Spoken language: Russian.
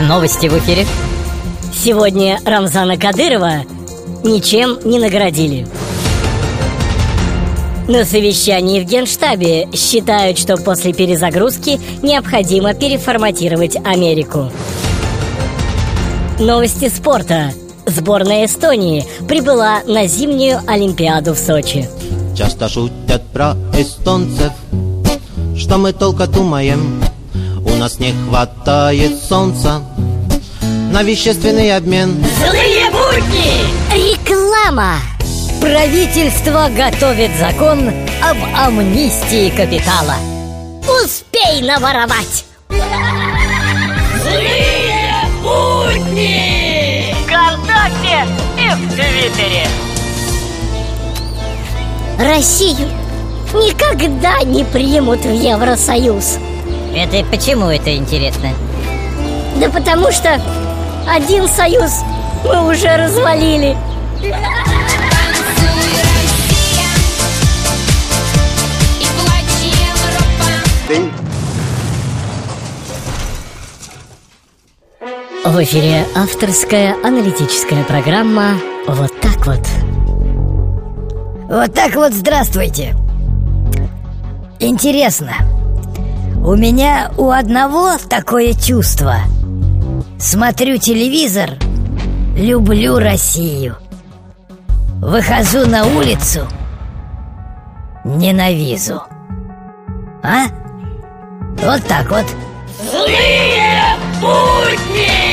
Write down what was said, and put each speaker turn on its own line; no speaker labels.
Новости в эфире.
Сегодня Рамзана Кадырова ничем не наградили. На совещании в Генштабе считают, что после перезагрузки необходимо переформатировать Америку. Новости спорта. Сборная Эстонии прибыла на зимнюю Олимпиаду в Сочи.
Часто шутят про эстонцев, что мы только думаем, у нас не хватает солнца на вещественный обмен.
Злые будни! Реклама! Правительство готовит закон об амнистии капитала. Успей наворовать! Злые будни! Вконтакте и в Твиттере. Россию никогда не примут в Евросоюз.
Это почему это интересно?
Да потому что один союз мы уже развалили. В эфире авторская аналитическая программа «Вот так вот».
Вот так вот здравствуйте. Интересно, у меня у одного такое чувство. Смотрю телевизор, люблю Россию. Выхожу на улицу, ненавижу. А? Вот так вот.
Злые будни!